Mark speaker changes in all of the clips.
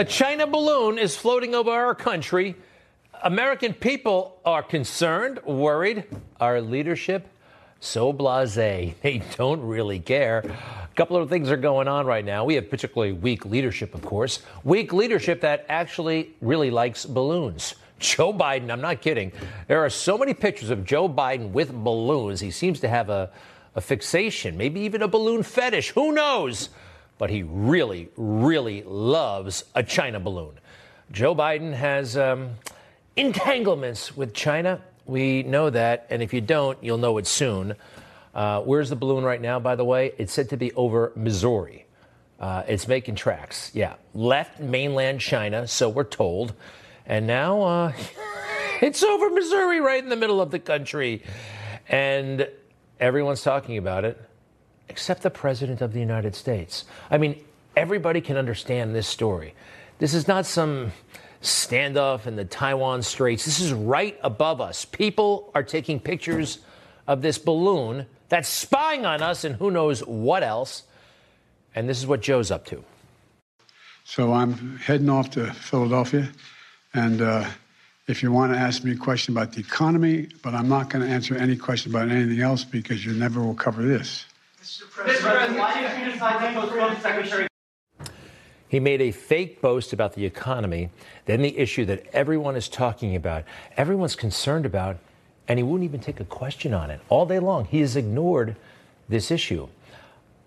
Speaker 1: A China balloon is floating over our country. American people are concerned, worried. Our leadership, so blase. They don't really care. A couple of things are going on right now. We have particularly weak leadership, of course. Weak leadership that actually really likes balloons. Joe Biden, I'm not kidding. There are so many pictures of Joe Biden with balloons. He seems to have a, a fixation, maybe even a balloon fetish. Who knows? But he really, really loves a China balloon. Joe Biden has um, entanglements with China. We know that. And if you don't, you'll know it soon. Uh, where's the balloon right now, by the way? It's said to be over Missouri. Uh, it's making tracks. Yeah. Left mainland China, so we're told. And now uh, it's over Missouri, right in the middle of the country. And everyone's talking about it, except the President of the United States. I mean, everybody can understand this story. This is not some standoff in the Taiwan Straits. This is right above us. People are taking pictures of this balloon that's spying on us and who knows what else. And this is what Joe's up to.
Speaker 2: So I'm heading off to Philadelphia and uh, if you want to ask me a question about the economy, but I'm not going to answer any question about anything else because you never will cover this. Mr. President, why did you decide
Speaker 1: to postpone Secretary? He made a fake boast about the economy, then the issue that everyone is talking about, everyone's concerned about, and he wouldn't even take a question on it. All day long, he has ignored this issue.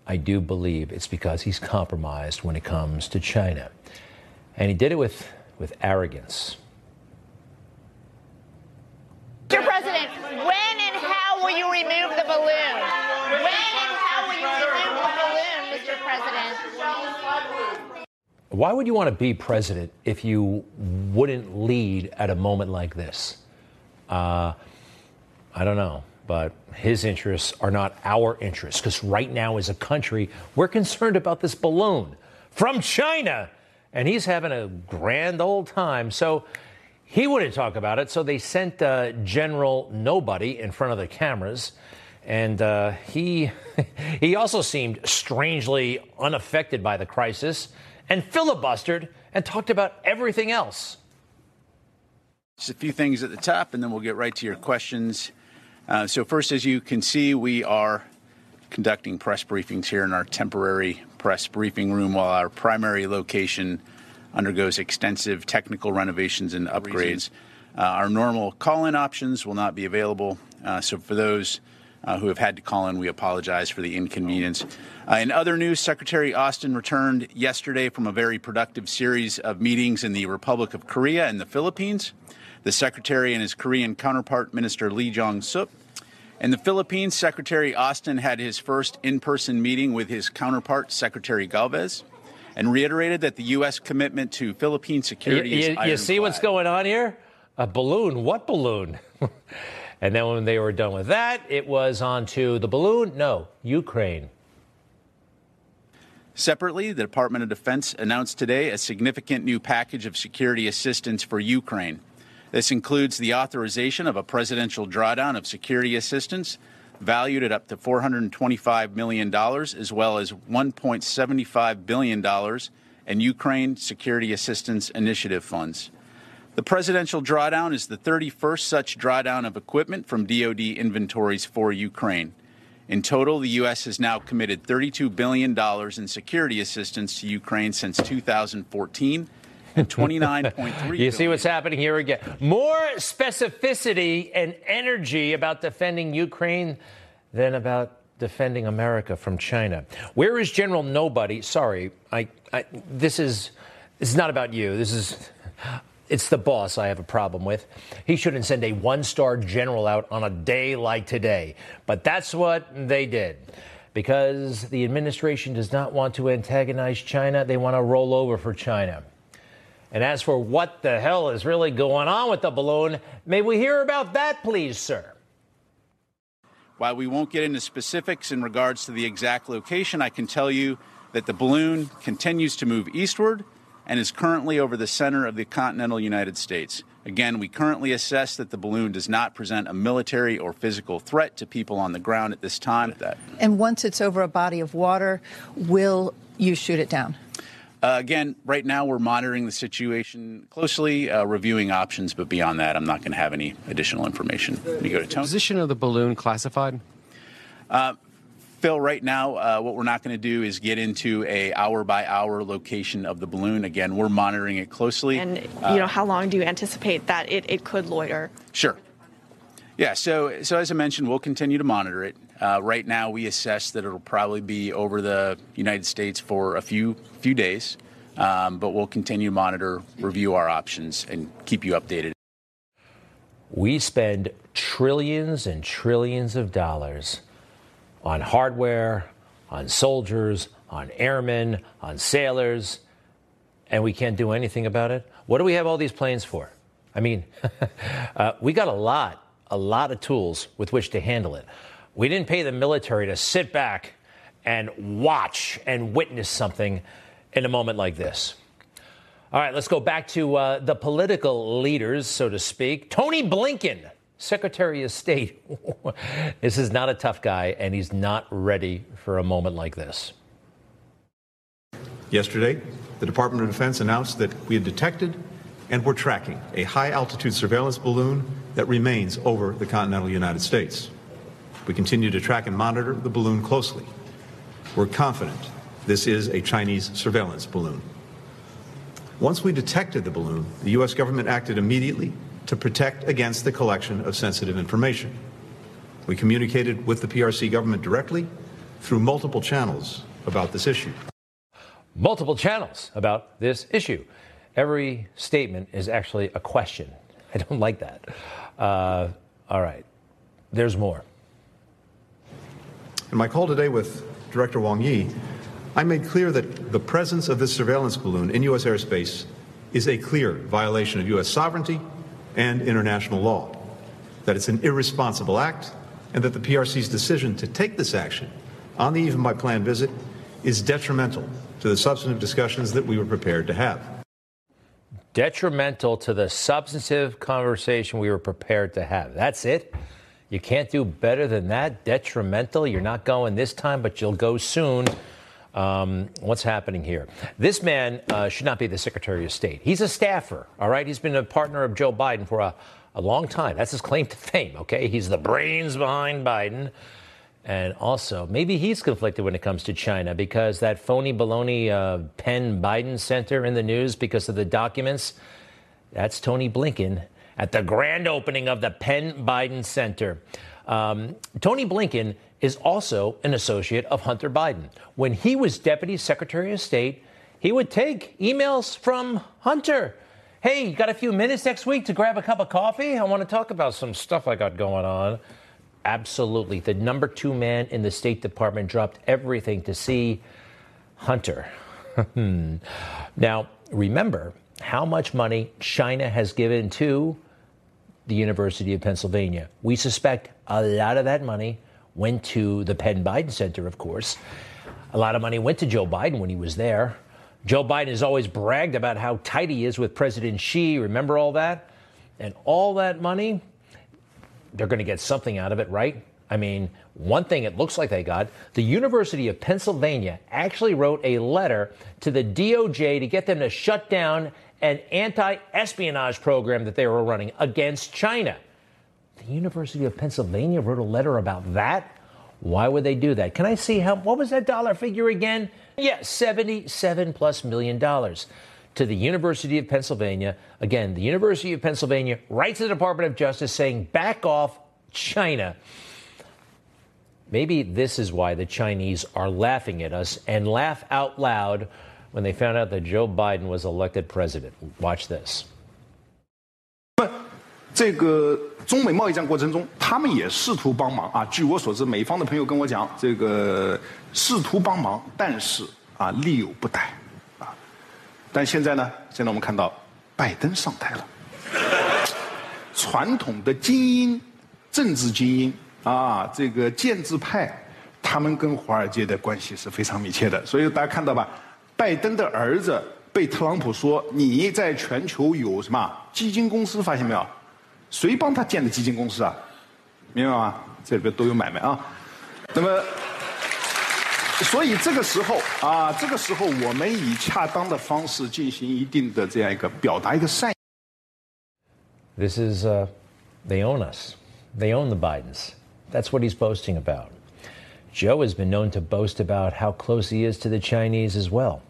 Speaker 1: I do believe it's because he's compromised when it comes to China. And he did it with with arrogance.
Speaker 3: Mr. President, when and how will you remove the balloon? When and how will you remove the balloon, Mr. President?
Speaker 1: Why would you want to be president if you wouldn't lead at a moment like this? Uh, I don't know, but his interests are not our interests because right now, as a country, we're concerned about this balloon from China and he's having a grand old time. So he wouldn't talk about it. So they sent uh, General Nobody in front of the cameras. And uh, he, he also seemed strangely unaffected by the crisis and filibustered and talked about everything else.
Speaker 4: Just a few things at the top, and then we'll get right to your questions. Uh, so, first, as you can see, we are conducting press briefings here in our temporary press briefing room while our primary location undergoes extensive technical renovations and upgrades. Uh, our normal call in options will not be available. Uh, so, for those uh, who have had to call in, we apologize for the inconvenience. Uh, in other news, Secretary Austin returned yesterday from a very productive series of meetings in the Republic of Korea and the Philippines. The Secretary and his Korean counterpart, Minister Lee Jong Sup, in the Philippines, Secretary Austin had his first in person meeting with his counterpart, Secretary Galvez, and reiterated that the U.S. commitment to Philippine security
Speaker 1: you, you, you see what's going on here? A balloon? What balloon? and then when they were done with that, it was on to the balloon? No, Ukraine.
Speaker 4: Separately, the Department of Defense announced today a significant new package of security assistance for Ukraine. This includes the authorization of a presidential drawdown of security assistance valued at up to $425 million, as well as $1.75 billion in Ukraine Security Assistance Initiative funds. The presidential drawdown is the 31st such drawdown of equipment from DoD inventories for Ukraine. In total, the U.S. has now committed $32 billion in security assistance to Ukraine since 2014 and 29.3.
Speaker 1: you see what's happening here again. More specificity and energy about defending Ukraine than about defending America from China. Where is General Nobody? Sorry, I, I this is this is not about you. This is it's the boss I have a problem with. He shouldn't send a one-star general out on a day like today. But that's what they did. Because the administration does not want to antagonize China, they want to roll over for China. And as for what the hell is really going on with the balloon, may we hear about that, please, sir?
Speaker 4: While we won't get into specifics in regards to the exact location, I can tell you that the balloon continues to move eastward and is currently over the center of the continental United States. Again, we currently assess that the balloon does not present a military or physical threat to people on the ground at this time.
Speaker 5: And once it's over a body of water, will you shoot it down?
Speaker 4: Uh, again, right now we're monitoring the situation closely, uh, reviewing options, but beyond that, I'm not going to have any additional information. Let me go to Tony.
Speaker 5: Position of the balloon classified?
Speaker 4: Phil, right now, uh, what we're not going to do is get into a hour by hour location of the balloon. Again, we're monitoring it closely.
Speaker 6: And you know, how long do you anticipate that it, it could loiter?
Speaker 4: Sure. Yeah. So, so as I mentioned, we'll continue to monitor it. Uh, right now, we assess that it'll probably be over the United States for a few few days, um, but we'll continue to monitor, review our options, and keep you updated.
Speaker 1: We spend trillions and trillions of dollars on hardware, on soldiers, on airmen, on sailors, and we can't do anything about it. What do we have all these planes for? I mean, uh, we got a lot, a lot of tools with which to handle it. We didn't pay the military to sit back and watch and witness something in a moment like this. All right, let's go back to uh, the political leaders, so to speak. Tony Blinken, Secretary of State. this is not a tough guy, and he's not ready for a moment like this.
Speaker 7: Yesterday, the Department of Defense announced that we had detected and were tracking a high altitude surveillance balloon that remains over the continental United States. We continue to track and monitor the balloon closely. We're confident this is a Chinese surveillance balloon. Once we detected the balloon, the U.S. government acted immediately to protect against the collection of sensitive information. We communicated with the PRC government directly through multiple channels about this issue.
Speaker 1: Multiple channels about this issue. Every statement is actually a question. I don't like that. Uh, all right, there's more.
Speaker 7: In my call today with Director Wang Yi, I made clear that the presence of this surveillance balloon in U.S. airspace is a clear violation of U.S. sovereignty and international law, that it's an irresponsible act, and that the PRC's decision to take this action on the eve of my planned visit is detrimental to the substantive discussions that we were prepared to have.
Speaker 1: Detrimental to the substantive conversation we were prepared to have. That's it. You can't do better than that. Detrimental. You're not going this time, but you'll go soon. Um, what's happening here? This man uh, should not be the Secretary of State. He's a staffer, all right? He's been a partner of Joe Biden for a, a long time. That's his claim to fame, okay? He's the brains behind Biden. And also, maybe he's conflicted when it comes to China because that phony baloney uh, Penn Biden Center in the news because of the documents. That's Tony Blinken at the grand opening of the Penn Biden Center. Um, Tony Blinken is also an associate of Hunter Biden. When he was Deputy Secretary of State, he would take emails from Hunter. Hey, you got a few minutes next week to grab a cup of coffee? I want to talk about some stuff I got going on. Absolutely. The number two man in the State Department dropped everything to see Hunter. now, remember how much money China has given to the University of Pennsylvania. We suspect a lot of that money went to the Penn Biden Center, of course. A lot of money went to Joe Biden when he was there. Joe Biden has always bragged about how tight he is with President Xi. Remember all that? And all that money, they're going to get something out of it, right? I mean, one thing it looks like they got the University of Pennsylvania actually wrote a letter to the DOJ to get them to shut down an anti espionage program that they were running against China. The University of Pennsylvania wrote a letter about that. Why would they do that? Can I see how, what was that dollar figure again? Yeah, 77 plus million dollars to the University of Pennsylvania. Again, the University of Pennsylvania writes to the Department of Justice saying, back off China. Maybe this is why the Chinese are laughing at us and laugh out loud when they found out that Joe Biden was elected president. Watch this.
Speaker 8: 这个中美贸易战过程中，他们也试图帮忙啊。据我所知，美方的朋友跟我讲，这个试图帮忙，但是啊，力有不逮啊。但现在呢，现在我们看到拜登上台了，传统的精英、政治精英啊，这个建制派，他们跟华尔街的关系是非常密切的。所以大家看到吧， 拜登的儿子被特朗普说你在全球有什么基金公司，发现没有？谁帮他建的基金公司啊？明白吗？这里边都有买卖啊。那么，所以这个时候啊，这个时候我们以恰当的方式进行一定的这样一个表达一个善意。
Speaker 1: This is, uh, they own us. They own the Bidens. That's what he's boasting about. Joe has been known to boast about how close he is to the Chinese as well.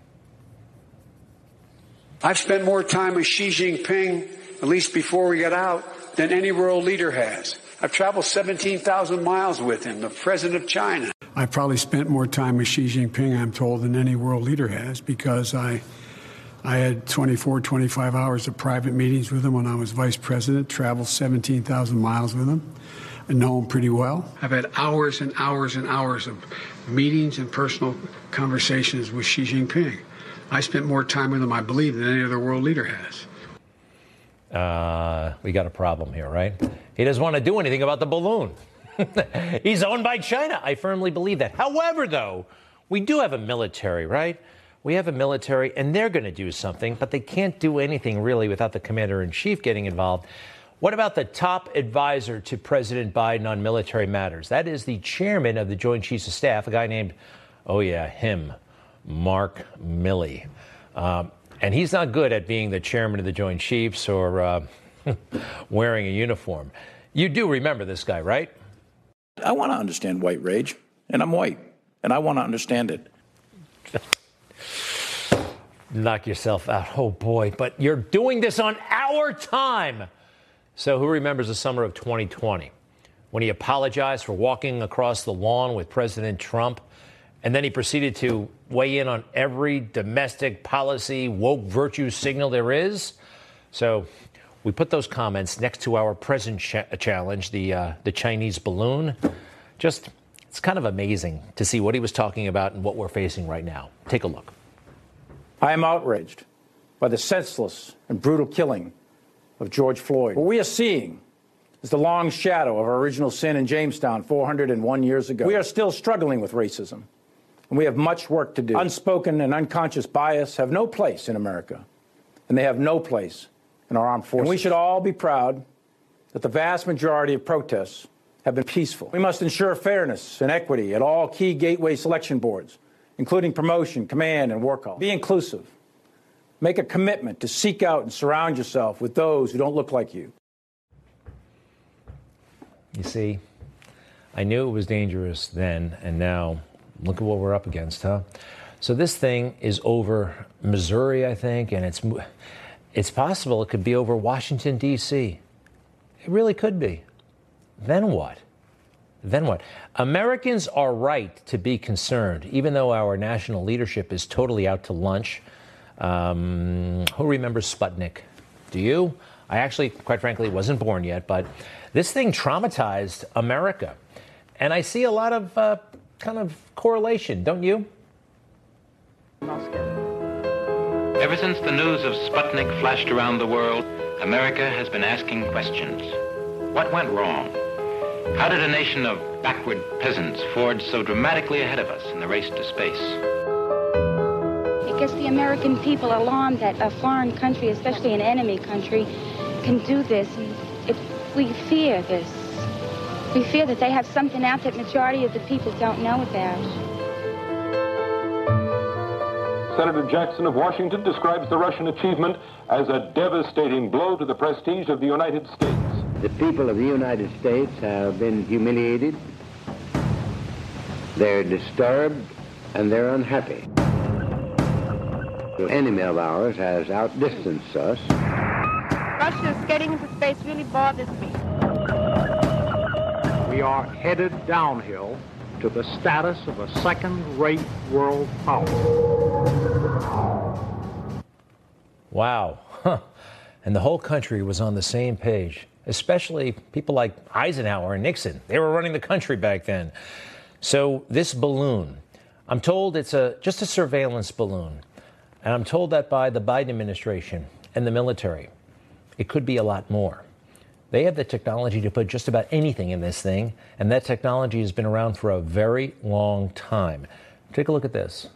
Speaker 2: I've spent more time with Xi Jinping, at least before we got out, than any world leader has. I've traveled 17,000 miles with him, the president of China. I've probably spent more time with Xi Jinping, I'm told, than any world leader has because I, I had 24, 25 hours of private meetings with him when I was vice president, traveled 17,000 miles with him. I know him pretty well. I've had hours and hours and hours of meetings and personal conversations with Xi Jinping. I spent more time with him, I believe, than any other world leader has.
Speaker 1: Uh, we got a problem here, right? He doesn't want to do anything about the balloon. He's owned by China. I firmly believe that. However, though, we do have a military, right? We have a military, and they're going to do something, but they can't do anything really without the commander in chief getting involved. What about the top advisor to President Biden on military matters? That is the chairman of the Joint Chiefs of Staff, a guy named, oh, yeah, him, Mark Milley. Um, and he's not good at being the chairman of the Joint Chiefs or uh, wearing a uniform. You do remember this guy, right?
Speaker 5: I want to understand white rage, and I'm white, and I want to understand it.
Speaker 1: Knock yourself out. Oh boy, but you're doing this on our time. So, who remembers the summer of 2020 when he apologized for walking across the lawn with President Trump? And then he proceeded to weigh in on every domestic policy, woke virtue signal there is. So, we put those comments next to our present cha- challenge, the, uh, the Chinese balloon. Just, it's kind of amazing to see what he was talking about and what we're facing right now. Take a look.
Speaker 5: I am outraged by the senseless and brutal killing of George Floyd. What we are seeing is the long shadow of our original sin in Jamestown 401 years ago. We are still struggling with racism, and we have much work to do. Unspoken and unconscious bias have no place in America, and they have no place in our armed forces. And we should all be proud that the vast majority of protests have been peaceful. We must ensure fairness and equity at all key gateway selection boards, including promotion, command, and war college. Be inclusive. Make a commitment to seek out and surround yourself with those who don't look like you.
Speaker 1: You see, I knew it was dangerous then, and now look at what we're up against, huh? So this thing is over Missouri, I think, and it's it's possible it could be over Washington D.C. It really could be. Then what? Then what? Americans are right to be concerned, even though our national leadership is totally out to lunch. Um, who remembers Sputnik? Do you? I actually, quite frankly, wasn't born yet, but this thing traumatized America. And I see a lot of uh, kind of correlation, don't you?
Speaker 9: Ever since the news of Sputnik flashed around the world, America has been asking questions. What went wrong? How did a nation of backward peasants forge so dramatically ahead of us in the race to space?
Speaker 10: It gets the American people alarmed that a foreign country, especially an enemy country, can do this. It, we fear this. We fear that they have something out that majority of the people don't know about.
Speaker 11: Senator Jackson of Washington describes the Russian achievement as a devastating blow to the prestige of the United States.
Speaker 12: The people of the United States have been humiliated, they're disturbed, and they're unhappy. The enemy of ours has outdistanced us.
Speaker 3: Russia's getting into space really bothers me.
Speaker 13: We are headed downhill to the status of a second-rate world power.
Speaker 1: Wow. Huh. And the whole country was on the same page, especially people like Eisenhower and Nixon. They were running the country back then. So this balloon, I'm told it's a just a surveillance balloon. And I'm told that by the Biden administration and the military. It could be a lot more. They have the technology to put just about anything in this thing, and that technology has been around for a very long time. Take a look at this.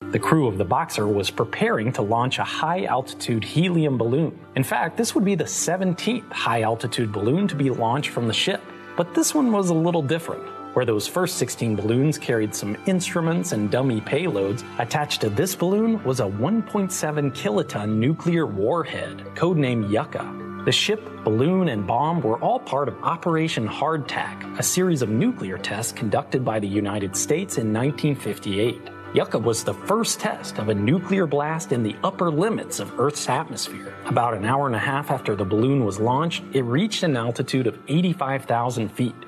Speaker 14: The crew of the Boxer was preparing to launch a high altitude helium balloon. In fact, this would be the 17th high altitude balloon to be launched from the ship. But this one was a little different. Where those first 16 balloons carried some instruments and dummy payloads. Attached to this balloon was a 1.7 kiloton nuclear warhead, codenamed Yucca. The ship, balloon, and bomb were all part of Operation Hardtack, a series of nuclear tests conducted by the United States in 1958. Yucca was the first test of a nuclear blast in the upper limits of Earth's atmosphere. About an hour and a half after the balloon was launched, it reached an altitude of 85,000 feet.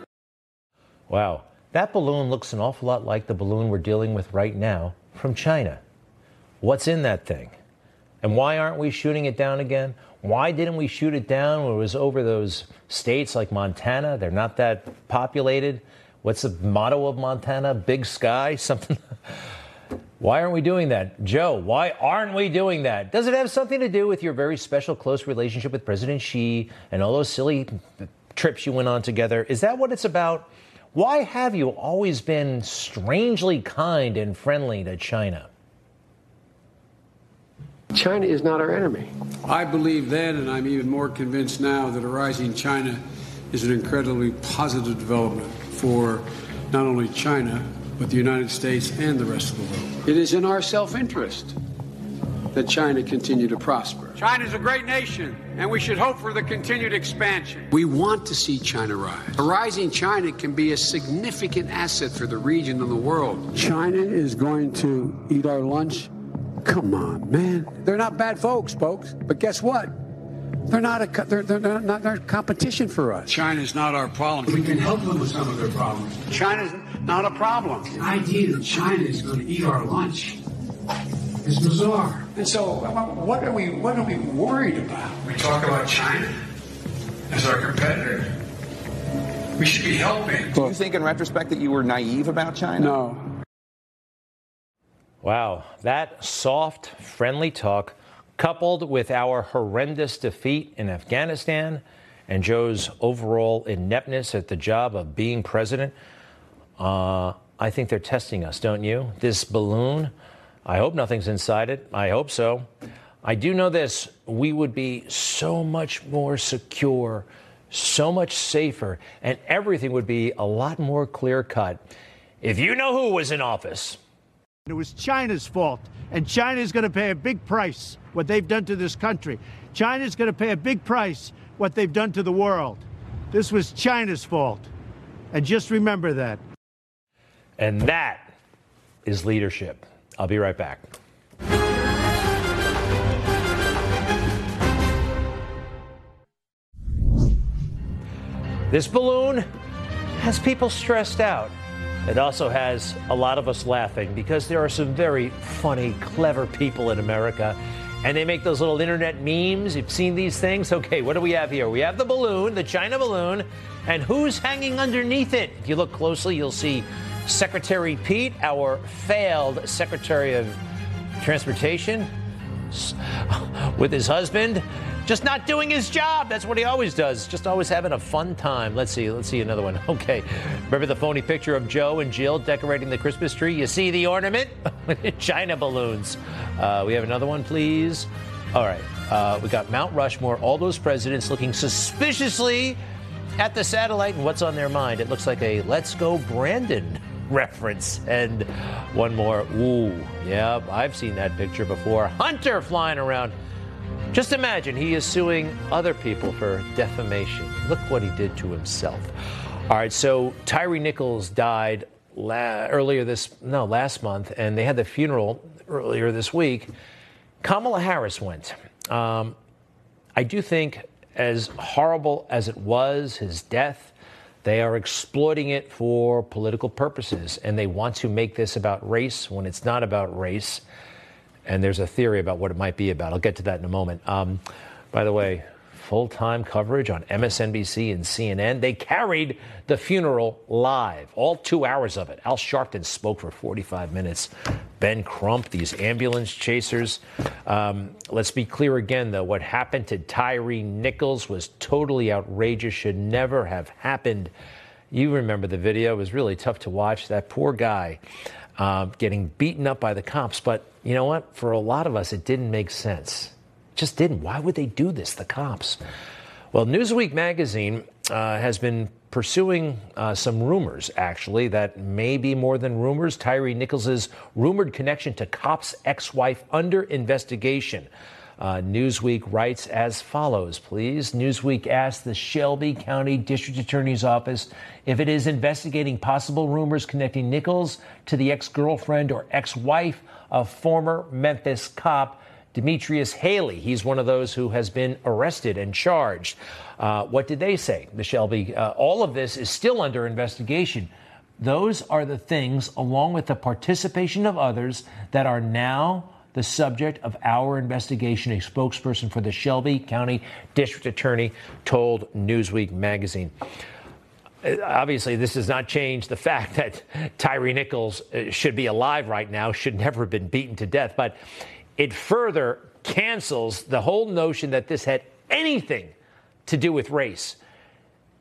Speaker 1: Wow, that balloon looks an awful lot like the balloon we're dealing with right now from China. What's in that thing? And why aren't we shooting it down again? Why didn't we shoot it down when it was over those states like Montana? They're not that populated. What's the motto of Montana? Big sky? Something. Why aren't we doing that? Joe, why aren't we doing that? Does it have something to do with your very special close relationship with President Xi and all those silly trips you went on together? Is that what it's about? Why have you always been strangely kind and friendly to China?
Speaker 15: China is not our enemy.
Speaker 2: I believe then, and I'm even more convinced now, that a rising China is an incredibly positive development for not only China, but the United States and the rest of the world. It is in our self interest that China continue to prosper.
Speaker 16: China is a great nation, and we should hope for the continued expansion.
Speaker 2: We want to see China rise. A rising China can be a significant asset for the region and the world. China is going to eat our lunch? Come on, man. They're not bad folks, folks. But guess what? They're not a they're, they're not they're competition for us. China's not our problem. We can help them with some of their problems. China's not a problem. The idea that China is going to eat our lunch is bizarre. And so, what are we what are we worried about? We talk about China as our competitor. We should be helping.
Speaker 17: Do you think, in retrospect, that you were naive about China?
Speaker 2: No.
Speaker 1: Wow, that soft, friendly talk, coupled with our horrendous defeat in Afghanistan and Joe's overall ineptness at the job of being president, uh, I think they're testing us, don't you? This balloon, I hope nothing's inside it. I hope so. I do know this we would be so much more secure, so much safer, and everything would be a lot more clear cut if you know who was in office.
Speaker 18: It was China's fault, and China's going to pay a big price what they've done to this country. China's going to pay a big price what they've done to the world. This was China's fault. And just remember that.
Speaker 1: And that is leadership. I'll be right back. This balloon has people stressed out. It also has a lot of us laughing because there are some very funny, clever people in America. And they make those little internet memes. You've seen these things? Okay, what do we have here? We have the balloon, the China balloon, and who's hanging underneath it? If you look closely, you'll see Secretary Pete, our failed Secretary of Transportation, with his husband, just not doing his job. That's what he always does. Just always having a fun time. Let's see. Let's see another one. Okay. Remember the phony picture of Joe and Jill decorating the Christmas tree? You see the ornament? China balloons. Uh, we have another one, please. All right. Uh, we got Mount Rushmore, all those presidents looking suspiciously at the satellite and what's on their mind. It looks like a Let's Go Brandon reference. And one more. Ooh, yeah, I've seen that picture before. Hunter flying around. Just imagine he is suing other people for defamation. Look what he did to himself. All right, so Tyree Nichols died la- earlier this, no, last month, and they had the funeral earlier this week. Kamala Harris went. Um, I do think, as horrible as it was, his death, they are exploiting it for political purposes, and they want to make this about race when it's not about race. And there's a theory about what it might be about. I'll get to that in a moment. Um, by the way, full time coverage on MSNBC and CNN. They carried the funeral live, all two hours of it. Al Sharpton spoke for 45 minutes. Ben Crump, these ambulance chasers. Um, let's be clear again, though. What happened to Tyree Nichols was totally outrageous, should never have happened. You remember the video, it was really tough to watch. That poor guy uh, getting beaten up by the cops. But you know what? For a lot of us, it didn't make sense. Just didn't. Why would they do this, the cops? Well, Newsweek magazine uh, has been pursuing uh, some rumors, actually, that may be more than rumors. Tyree Nichols' rumored connection to cops' ex wife under investigation. Uh, Newsweek writes as follows, please. Newsweek asked the Shelby County District Attorney's Office if it is investigating possible rumors connecting Nichols to the ex girlfriend or ex wife of former Memphis cop Demetrius Haley. He's one of those who has been arrested and charged. Uh, what did they say, the Shelby? Uh, all of this is still under investigation. Those are the things, along with the participation of others, that are now the subject of our investigation. A spokesperson for the Shelby County District Attorney told Newsweek magazine. Uh, obviously, this does not change the fact that Tyree Nichols uh, should be alive right now, should never have been beaten to death. But it further cancels the whole notion that this had anything to do with race.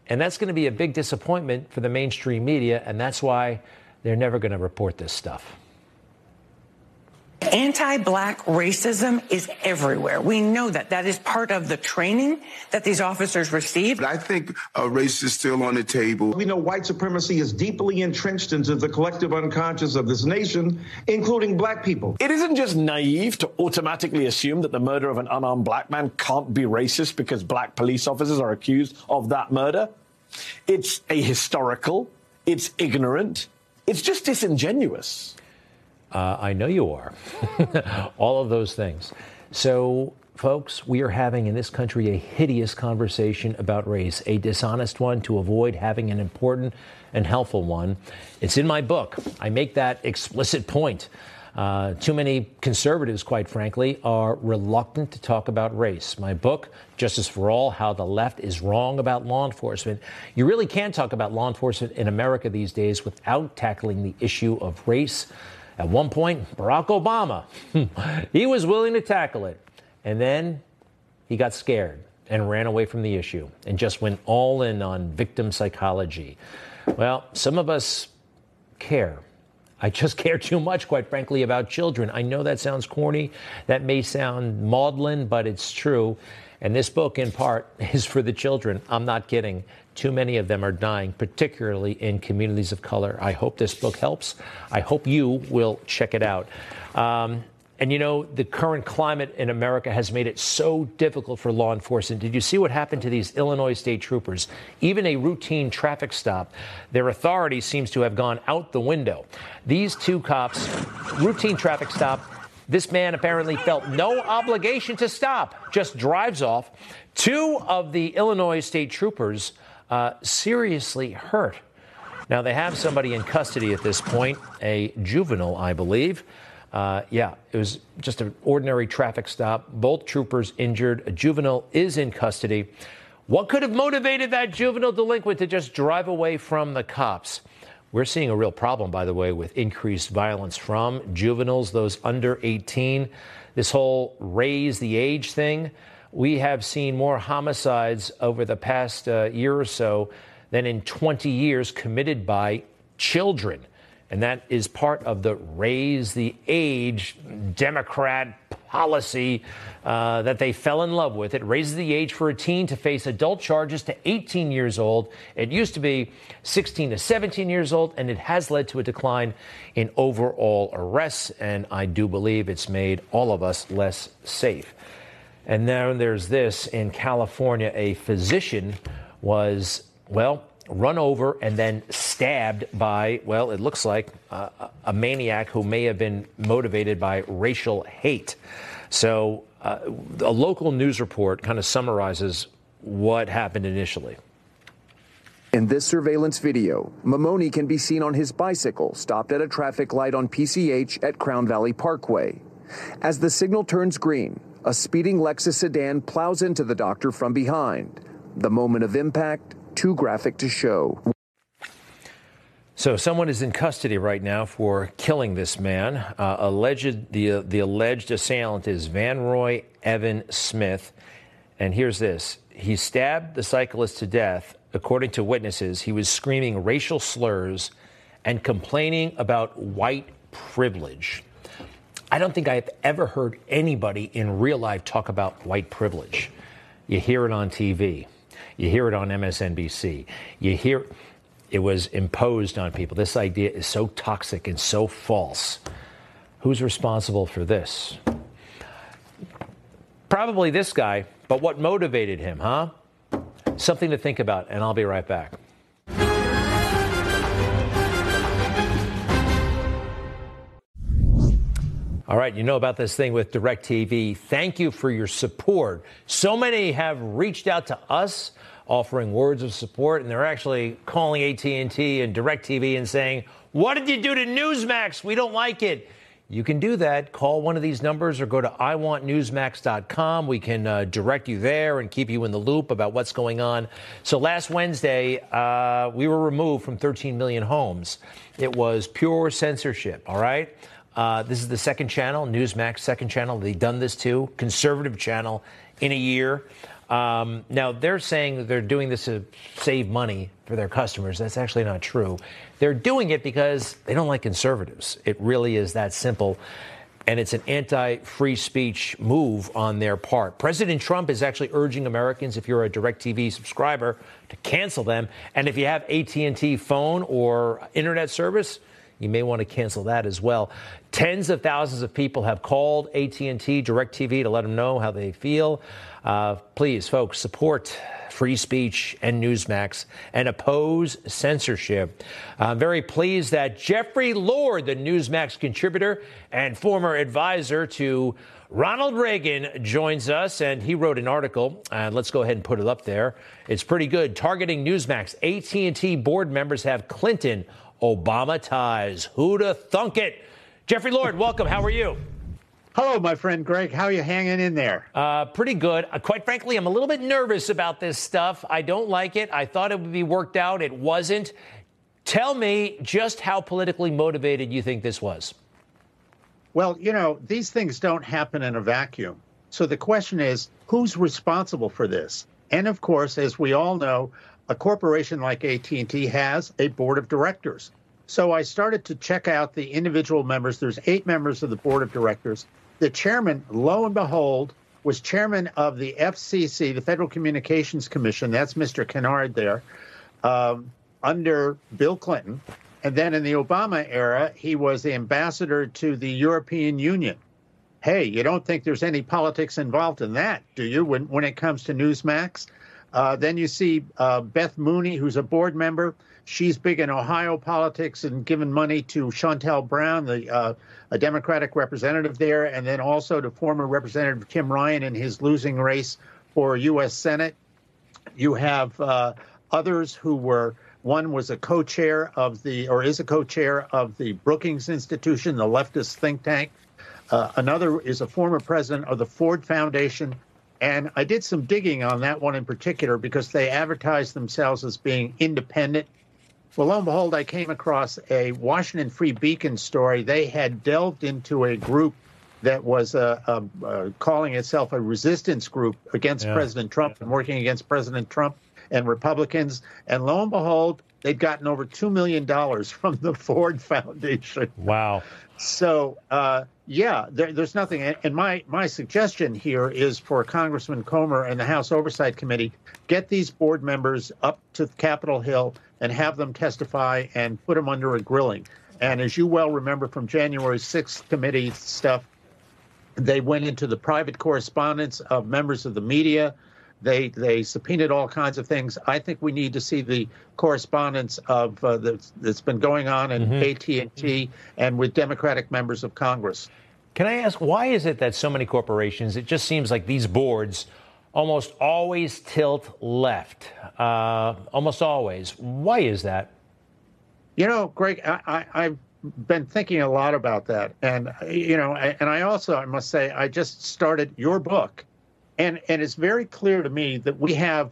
Speaker 1: And that's going to be a big disappointment for the mainstream media, and that's why they're never going to report this stuff.
Speaker 19: Anti-black racism is everywhere. We know that. That is part of the training that these officers received.
Speaker 20: I think uh, race is still on the table.
Speaker 21: We know white supremacy is deeply entrenched into the collective unconscious of this nation, including black people.
Speaker 22: It isn't just naive to automatically assume that the murder of an unarmed black man can't be racist because black police officers are accused of that murder. It's ahistorical. It's ignorant. It's just disingenuous.
Speaker 1: Uh, I know you are. All of those things. So, folks, we are having in this country a hideous conversation about race, a dishonest one to avoid having an important and helpful one. It's in my book. I make that explicit point. Uh, too many conservatives, quite frankly, are reluctant to talk about race. My book, Justice for All How the Left is Wrong About Law Enforcement. You really can't talk about law enforcement in America these days without tackling the issue of race at one point, Barack Obama, he was willing to tackle it. And then he got scared and ran away from the issue and just went all in on victim psychology. Well, some of us care. I just care too much, quite frankly, about children. I know that sounds corny. That may sound maudlin, but it's true. And this book, in part, is for the children. I'm not kidding. Too many of them are dying, particularly in communities of color. I hope this book helps. I hope you will check it out. Um, and you know, the current climate in America has made it so difficult for law enforcement. Did you see what happened to these Illinois state troopers? Even a routine traffic stop, their authority seems to have gone out the window. These two cops, routine traffic stop, this man apparently felt no obligation to stop, just drives off. Two of the Illinois state troopers uh, seriously hurt. Now, they have somebody in custody at this point, a juvenile, I believe. Uh, yeah, it was just an ordinary traffic stop. Both troopers injured. A juvenile is in custody. What could have motivated that juvenile delinquent to just drive away from the cops? We're seeing a real problem, by the way, with increased violence from juveniles, those under 18. This whole raise the age thing we have seen more homicides over the past uh, year or so than in 20 years committed by children. And that is part of the raise the age Democrat policy uh, that they fell in love with. It raises the age for a teen to face adult charges to 18 years old. It used to be 16 to 17 years old, and it has led to a decline in overall arrests. And I do believe it's made all of us less safe. And then there's this in California a physician was, well, run over and then stabbed by, well, it looks like uh, a maniac who may have been motivated by racial hate. So uh, a local news report kind of summarizes what happened initially.
Speaker 23: In this surveillance video, Mammone can be seen on his bicycle stopped at a traffic light on PCH at Crown Valley Parkway. As the signal turns green, a speeding Lexus sedan plows into the doctor from behind. The moment of impact, too graphic to show.
Speaker 1: So, someone is in custody right now for killing this man. Uh, alleged the uh, the alleged assailant is Van Roy Evan Smith, and here's this: he stabbed the cyclist to death. According to witnesses, he was screaming racial slurs and complaining about white privilege. I don't think I've ever heard anybody in real life talk about white privilege. You hear it on TV. You hear it on MSNBC. You hear it was imposed on people. This idea is so toxic and so false. Who's responsible for this? Probably this guy, but what motivated him, huh? Something to think about, and I'll be right back. All right, you know about this thing with DirecTV. Thank you for your support. So many have reached out to us offering words of support, and they're actually calling AT&T and DirecTV and saying, "What did you do to Newsmax? We don't like it." You can do that. Call one of these numbers or go to iwantnewsmax.com. We can uh, direct you there and keep you in the loop about what's going on. So last Wednesday, uh, we were removed from 13 million homes. It was pure censorship, all right? Uh, this is the second channel, Newsmax, second channel. They've done this too, conservative channel in a year. Um, now, they're saying that they're doing this to save money for their customers. That's actually not true. They're doing it because they don't like conservatives. It really is that simple. And it's an anti-free speech move on their part. President Trump is actually urging Americans, if you're a DirecTV subscriber, to cancel them. And if you have AT&T phone or internet service, you may want to cancel that as well. Tens of thousands of people have called AT&T, DirecTV to let them know how they feel. Uh, please, folks, support free speech and Newsmax and oppose censorship. I'm very pleased that Jeffrey Lord, the Newsmax contributor and former advisor to Ronald Reagan joins us, and he wrote an article. Uh, let's go ahead and put it up there. It's pretty good. Targeting Newsmax, AT&T board members have Clinton Obama ties. Who'da thunk it? Jeffrey Lord, welcome. How are you?
Speaker 24: Hello, my friend Greg. How are you hanging in there?
Speaker 1: Uh, pretty good. Uh, quite frankly, I'm a little bit nervous about this stuff. I don't like it. I thought it would be worked out. It wasn't. Tell me just how politically motivated you think this was.
Speaker 24: Well, you know, these things don't happen in a vacuum. So the question is, who's responsible for this? And of course, as we all know, a corporation like AT&T has a board of directors. So I started to check out the individual members. There's eight members of the board of directors. The chairman, lo and behold, was chairman of the FCC, the Federal Communications Commission. That's Mr. Kennard there, um, under Bill Clinton. And then in the Obama era, he was the ambassador to the European Union. Hey, you don't think there's any politics involved in that, do you, when, when it comes to Newsmax? Uh, then you see uh, Beth Mooney, who's a board member. She's big in Ohio politics and giving money to Shontel Brown, the uh, a Democratic representative there, and then also to former Representative Tim Ryan in his losing race for U.S. Senate. You have uh, others who were. One was a co-chair of the, or is a co-chair of the Brookings Institution, the leftist think tank. Uh, another is a former president of the Ford Foundation, and I did some digging on that one in particular because they advertised themselves as being independent. Well, lo and behold, I came across a Washington Free Beacon story. They had delved into a group that was uh, uh, uh, calling itself a resistance group against yeah. President Trump and working against President Trump and Republicans. And lo and behold, they'd gotten over $2 million from the Ford Foundation.
Speaker 1: Wow.
Speaker 24: So, uh, yeah, there, there's nothing. And my, my suggestion here is for Congressman Comer and the House Oversight Committee get these board members up to Capitol Hill and have them testify and put them under a grilling. And as you well remember from January 6th committee stuff, they went into the private correspondence of members of the media they they subpoenaed all kinds of things. I think we need to see the correspondence of uh, that's, that's been going on in mm-hmm. AT and T and with Democratic members of Congress.
Speaker 1: Can I ask why is it that so many corporations? It just seems like these boards almost always tilt left. Uh, almost always. Why is that?
Speaker 24: You know, Greg, I, I, I've been thinking a lot about that, and you know, and I also I must say I just started your book and and it's very clear to me that we have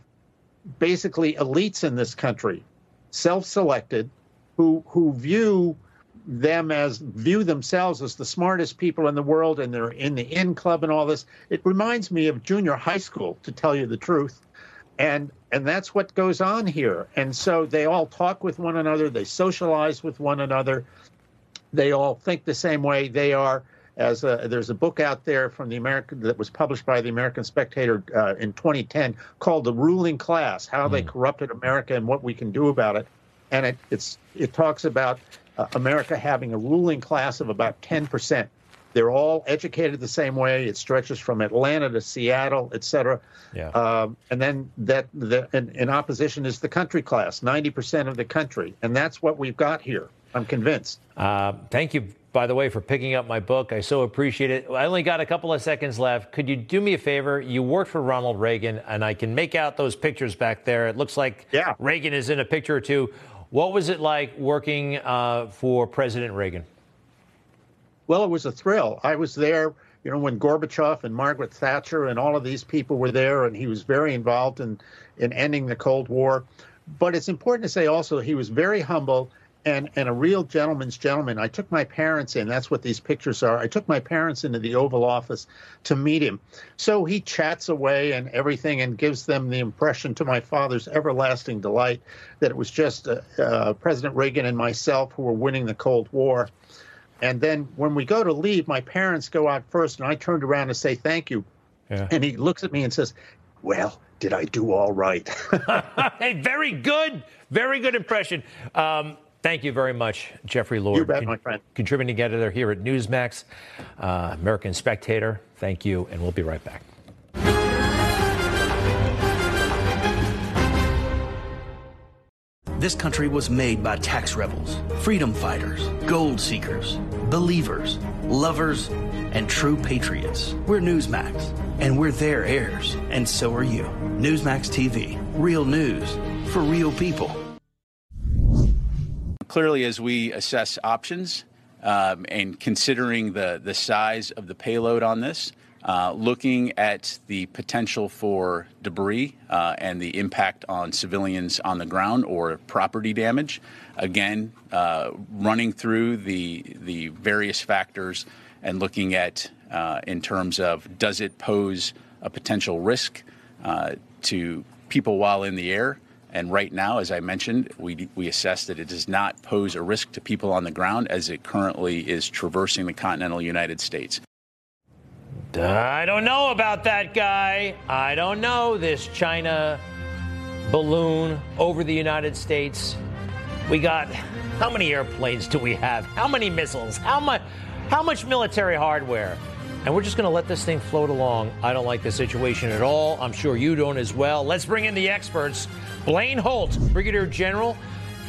Speaker 24: basically elites in this country, self-selected, who who view them as view themselves as the smartest people in the world and they're in the in club and all this. It reminds me of junior high school to tell you the truth. And and that's what goes on here. And so they all talk with one another they socialize with one another they all think the same way they are as a, there's a book out there from the American that was published by the American Spectator uh, in 2010 called "The Ruling Class: How They Corrupted America and What We Can Do About It," and it it's it talks about uh, America having a ruling class of about 10 percent. They're all educated the same way. It stretches from Atlanta to Seattle, et cetera.
Speaker 1: Yeah.
Speaker 24: Um, and then that the, in, in opposition is the country class, 90% of the country. And that's what we've got here. I'm convinced.
Speaker 1: Uh, thank you, by the way, for picking up my book. I so appreciate it. I only got a couple of seconds left. Could you do me a favor? You worked for Ronald Reagan, and I can make out those pictures back there. It looks like
Speaker 24: yeah.
Speaker 1: Reagan is in a picture or two. What was it like working uh, for President Reagan?
Speaker 24: Well, it was a thrill. I was there, you know, when Gorbachev and Margaret Thatcher and all of these people were there, and he was very involved in, in ending the Cold War. But it's important to say also he was very humble and, and a real gentleman's gentleman. I took my parents in. That's what these pictures are. I took my parents into the Oval Office to meet him. So he chats away and everything and gives them the impression, to my father's everlasting delight, that it was just uh, uh, President Reagan and myself who were winning the Cold War. And then when we go to leave, my parents go out first, and I turned around to say thank you.
Speaker 1: Yeah.
Speaker 24: And he looks at me and says, Well, did I do all right?
Speaker 1: hey, very good. Very good impression. Um, thank you very much, Jeffrey Lord.
Speaker 24: You bet, my friend.
Speaker 1: Contributing editor here at Newsmax, uh, American Spectator. Thank you, and we'll be right back.
Speaker 25: This country was made by tax rebels, freedom fighters, gold seekers, believers, lovers, and true patriots. We're Newsmax, and we're their heirs, and so are you. Newsmax TV, real news for real people.
Speaker 4: Clearly, as we assess options um, and considering the, the size of the payload on this, uh, looking at the potential for debris uh, and the impact on civilians on the ground or property damage. Again, uh, running through the the various factors and looking at uh, in terms of does it pose a potential risk uh, to people while in the air. And right now, as I mentioned, we, we assess that it does not pose a risk to people on the ground as it currently is traversing the continental United States.
Speaker 1: I don't know about that guy. I don't know this China balloon over the United States. We got how many airplanes do we have? How many missiles? How much how much military hardware? And we're just going to let this thing float along. I don't like the situation at all. I'm sure you don't as well. Let's bring in the experts. Blaine Holt, Brigadier General,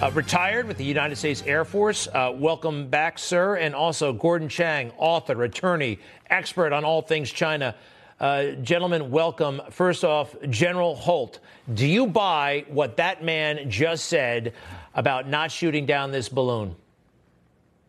Speaker 1: uh, retired with the United States Air Force. Uh, welcome back, sir. And also Gordon Chang, author, attorney, expert on all things China. Uh, gentlemen, welcome. First off, General Holt, do you buy what that man just said about not shooting down this balloon?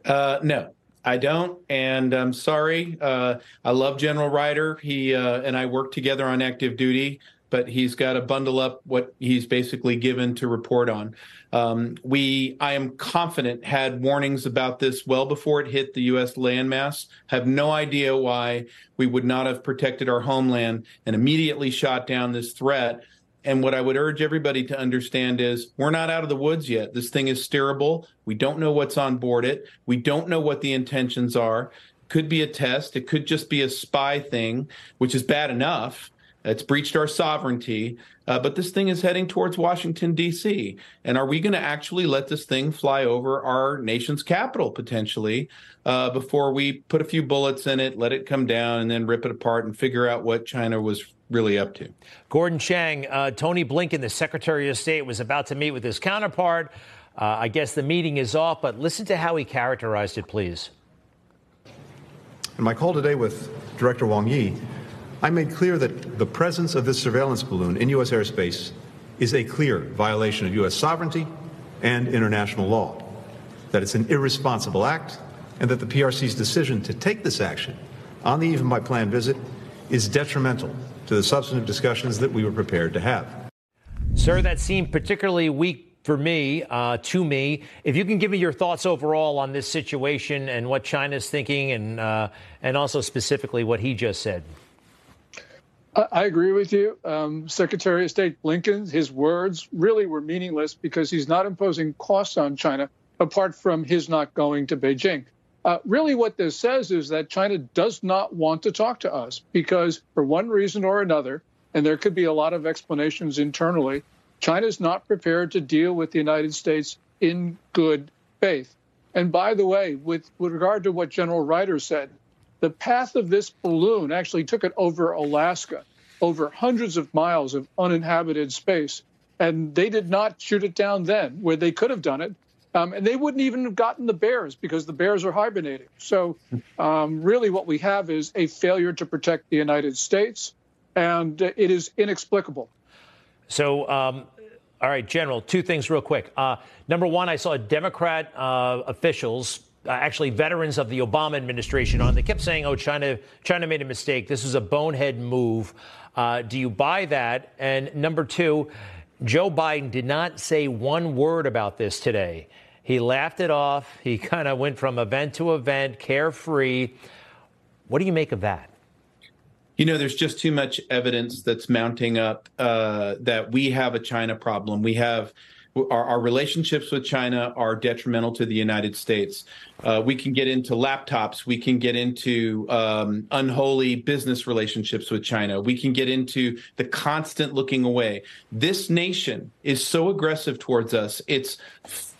Speaker 26: Uh, no, I don't, and I'm sorry. Uh, I love General Ryder. He uh, and I work together on active duty, but he's got to bundle up what he's basically given to report on. Um, we, I am confident, had warnings about this well before it hit the U.S. landmass. Have no idea why we would not have protected our homeland and immediately shot down this threat. And what I would urge everybody to understand is we're not out of the woods yet. This thing is steerable. We don't know what's on board it. We don't know what the intentions are. Could be a test. It could just be a spy thing, which is bad enough. It's breached our sovereignty. Uh, but this thing is heading towards Washington, D.C. And are we going to actually let this thing fly over our nation's capital potentially uh, before we put a few bullets in it, let it come down, and then rip it apart and figure out what China was really up to?
Speaker 1: Gordon Chang, uh, Tony Blinken, the Secretary of State, was about to meet with his counterpart. Uh, I guess the meeting is off, but listen to how he characterized it, please.
Speaker 7: In my call today with Director Wang Yi, I made clear that the presence of this surveillance balloon in U.S. airspace is a clear violation of U.S. sovereignty and international law, that it's an irresponsible act, and that the PRC's decision to take this action on the eve of my planned visit is detrimental to the substantive discussions that we were prepared to have.
Speaker 1: Sir, that seemed particularly weak for me, uh, to me. If you can give me your thoughts overall on this situation and what China's thinking, and uh, and also specifically what he just said.
Speaker 27: I agree with you. Um, Secretary of State Blinken, his words really were meaningless because he's not imposing costs on China apart from his not going to Beijing. Uh, really, what this says is that China does not want to talk to us because, for one reason or another, and there could be a lot of explanations internally, China is not prepared to deal with the United States in good faith. And by the way, with, with regard to what General Ryder said, the path of this balloon actually took it over Alaska, over hundreds of miles of uninhabited space. And they did not shoot it down then, where they could have done it. Um, and they wouldn't even have gotten the bears because the bears are hibernating. So, um, really, what we have is a failure to protect the United States, and it is inexplicable.
Speaker 1: So, um, all right, General, two things real quick. Uh, number one, I saw Democrat uh, officials, uh, actually veterans of the Obama administration, on. They kept saying, "Oh, China, China made a mistake. This is a bonehead move." Uh, do you buy that? And number two, Joe Biden did not say one word about this today. He laughed it off. He kind of went from event to event, carefree. What do you make of that?
Speaker 26: You know, there's just too much evidence that's mounting up uh, that we have a China problem. We have our, our, relationships with China are detrimental to the United States. Uh, we can get into laptops. We can get into um, unholy business relationships with China. We can get into the constant looking away. This nation is so aggressive towards us. It's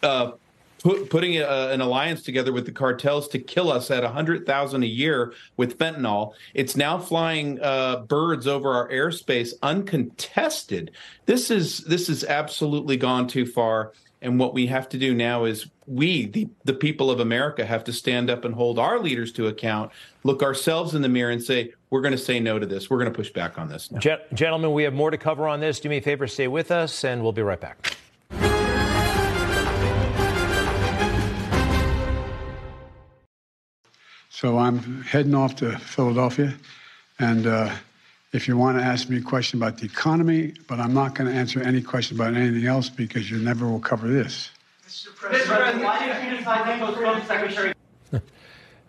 Speaker 26: uh, put, putting a, an alliance together with the cartels to kill us at 100,000 a year with fentanyl. It's now flying uh, birds over our airspace uncontested. This is this is absolutely gone too far. And what we have to do now is we, the, the people of America, have to stand up and hold our leaders to account, look ourselves in the mirror and say, we're going to say no to this. We're going to push back on this.
Speaker 1: gentlemen, we have more to cover on this. Do me a favor, stay with us, and we'll be right back.
Speaker 2: So I'm heading off to Philadelphia. And uh, if you want to ask me a question about the economy, but I'm not going to answer any question about anything else because you never will cover this. Mr. President,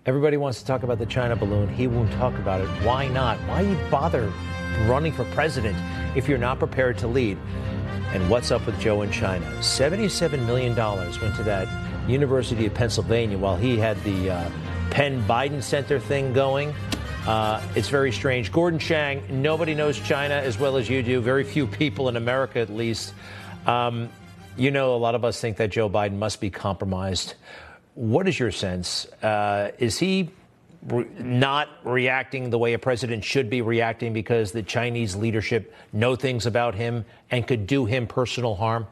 Speaker 1: Everybody wants to talk about the China balloon. He won't talk about it. Why not? Why you bother running for president if you're not prepared to lead? And what's up with Joe in China? $77 million went to that University of Pennsylvania while he had the uh, Penn Biden Center thing going. Uh, it's very strange. Gordon Chang, nobody knows China as well as you do, very few people in America at least. Um, you know, a lot of us think that Joe Biden must be compromised. What is your sense? Uh, is he re- not reacting the way a president should be reacting because the Chinese leadership know things about him and could do him personal harm?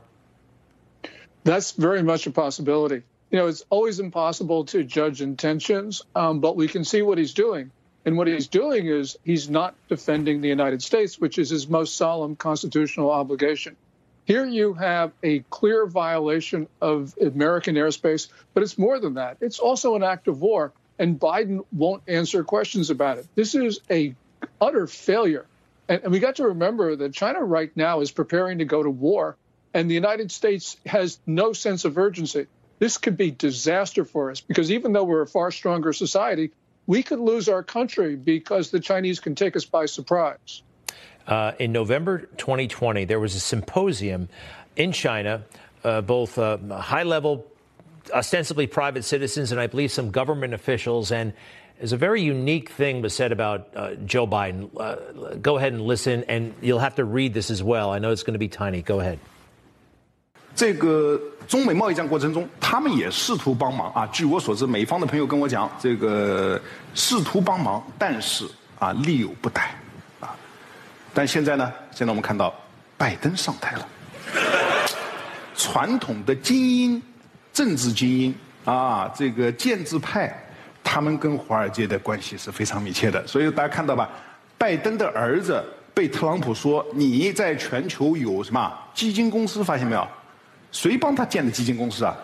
Speaker 27: That's very much a possibility you know, it's always impossible to judge intentions, um, but we can see what he's doing. And what he's doing is he's not defending the United States, which is his most solemn constitutional obligation. Here you have a clear violation of American airspace, but it's more than that. It's also an act of war, and Biden won't answer questions about it. This is a utter failure. And, and we got to remember that China right now is preparing to go to war, and the United States has no sense of urgency this could be disaster for us because even though we're a far stronger society, we could lose our country because the Chinese can take us by surprise.
Speaker 1: Uh, in November 2020, there was a symposium in China, uh, both uh, high level, ostensibly private citizens, and I believe some government officials. And there's a very unique thing was said about uh, Joe Biden. Uh, go ahead and listen, and you'll have to read this as well. I know it's going to be tiny. Go ahead.
Speaker 28: 这个中美贸易战过程中，他们也试图帮忙啊。据我所知，美方的朋友跟我讲，这个试图帮忙，但是啊，力有不逮啊。但现在呢，现在我们看到拜登上台了，传统的精英、政治精英啊，这个建制派，他们跟华尔街的关系是非常密切的。所以大家看到吧，拜登的儿子被特朗普说你在全球有什么基金公司，发现没有？谁帮他建的基金公司啊？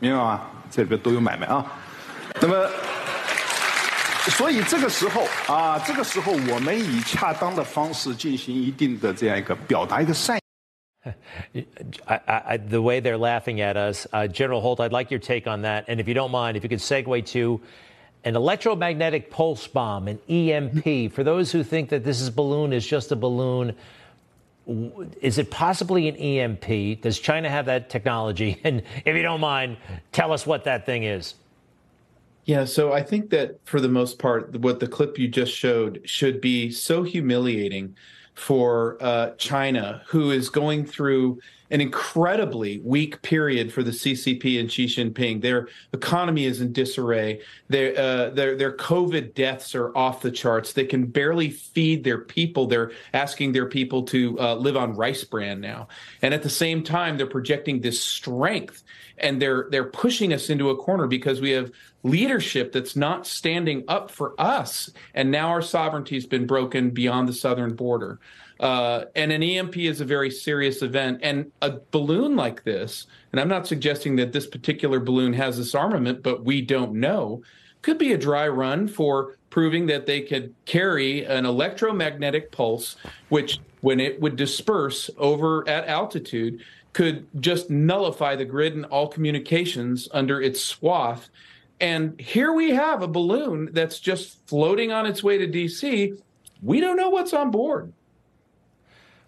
Speaker 28: 明白吗？这里边都有买卖啊。那么，所以这个时候啊，这个时候我们以恰当的方式进行一定的这样一个表达一个善。
Speaker 1: I, I, the way they're laughing at us, uh, General Holt, I'd like your take on that. And if you don't mind, if you could segue to an electromagnetic pulse bomb, an EMP. For those who think that this is balloon is just a balloon, is it possibly an EMP? Does China have that technology? And if you don't mind, tell us what that thing is.
Speaker 26: Yeah, so I think that for the most part, what the clip you just showed should be so humiliating for uh, China, who is going through an incredibly weak period for the CCP and Xi Jinping. Their economy is in disarray. Their uh, their their COVID deaths are off the charts. They can barely feed their people. They're asking their people to uh, live on rice bran now, and at the same time, they're projecting this strength and they're they're pushing us into a corner because we have leadership that's not standing up for us, and now our sovereignty has been broken beyond the southern border. Uh, and an EMP is a very serious event, and a balloon like this, and I'm not suggesting that this particular balloon has this armament, but we don't know, could be a dry run for proving that they could carry an electromagnetic pulse, which, when it would disperse over at altitude, could just nullify the grid and all communications under its swath. And here we have a balloon that's just floating on its way to DC. We don't know what's on board.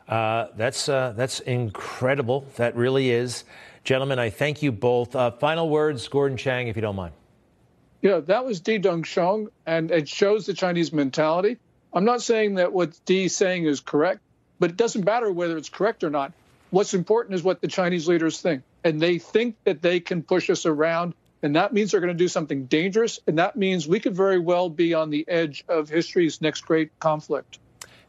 Speaker 1: Uh, that's uh, that's incredible. That really is, gentlemen. I thank you both. Uh, final words, Gordon Chang, if you don't mind.
Speaker 27: Yeah, that was Di Dongsheng, and it shows the Chinese mentality. I'm not saying that what Di is saying is correct, but it doesn't matter whether it's correct or not. What's important is what the Chinese leaders think. And they think that they can push us around. And that means they're going to do something dangerous. And that means we could very well be on the edge of history's next great conflict.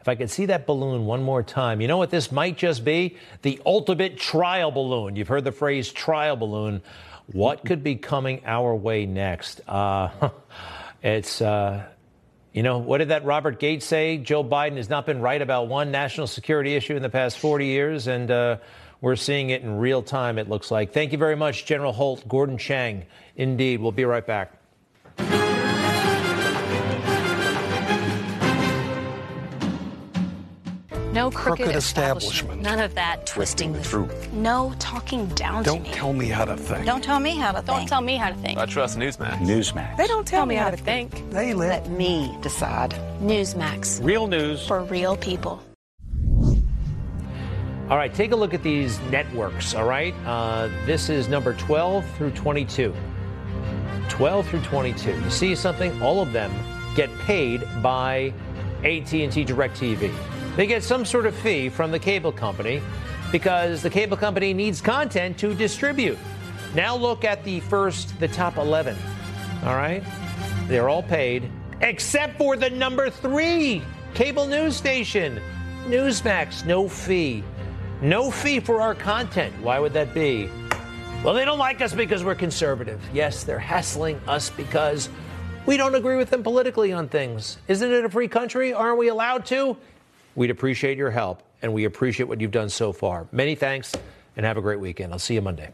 Speaker 1: If I could see that balloon one more time, you know what this might just be? The ultimate trial balloon. You've heard the phrase trial balloon. What could be coming our way next? Uh, it's. Uh, you know, what did that Robert Gates say? Joe Biden has not been right about one national security issue in the past 40 years, and uh, we're seeing it in real time, it looks like. Thank you very much, General Holt, Gordon Chang. Indeed, we'll be right back.
Speaker 29: No crooked,
Speaker 30: crooked
Speaker 29: establishment.
Speaker 30: establishment.
Speaker 29: None of that twisting the
Speaker 30: truth.
Speaker 29: No talking down
Speaker 30: Don't
Speaker 29: to me.
Speaker 30: Don't tell me how to think.
Speaker 29: Don't tell me how to think. Don't tell me how to think.
Speaker 31: I trust Newsmax.
Speaker 30: Newsmax.
Speaker 29: They don't tell, me how to think.
Speaker 30: They let
Speaker 29: me decide. Newsmax.
Speaker 31: Real news.
Speaker 29: For real people.
Speaker 1: All right, take a look at these networks, all right? Uh, this is number 12 through 22. 12 through 22. You see something? All of them get paid by AT&T DirecTV. They get some sort of fee from the cable company because the cable company needs content to distribute. Now look at the first, the top 11. All right? They're all paid except for the number three cable news station, Newsmax, no fee. No fee for our content. Why would that be? Well, they don't like us because we're conservative. Yes, they're hassling us because we don't agree with them politically on things. Isn't it a free country? Aren't we allowed to? We'd appreciate your help, and we appreciate what you've done so far. Many thanks, and have a great weekend. I'll see you Monday.